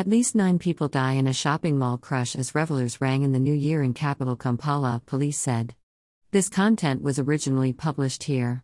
At least nine people die in a shopping mall crush as revelers rang in the new year in capital Kampala, police said. This content was originally published here.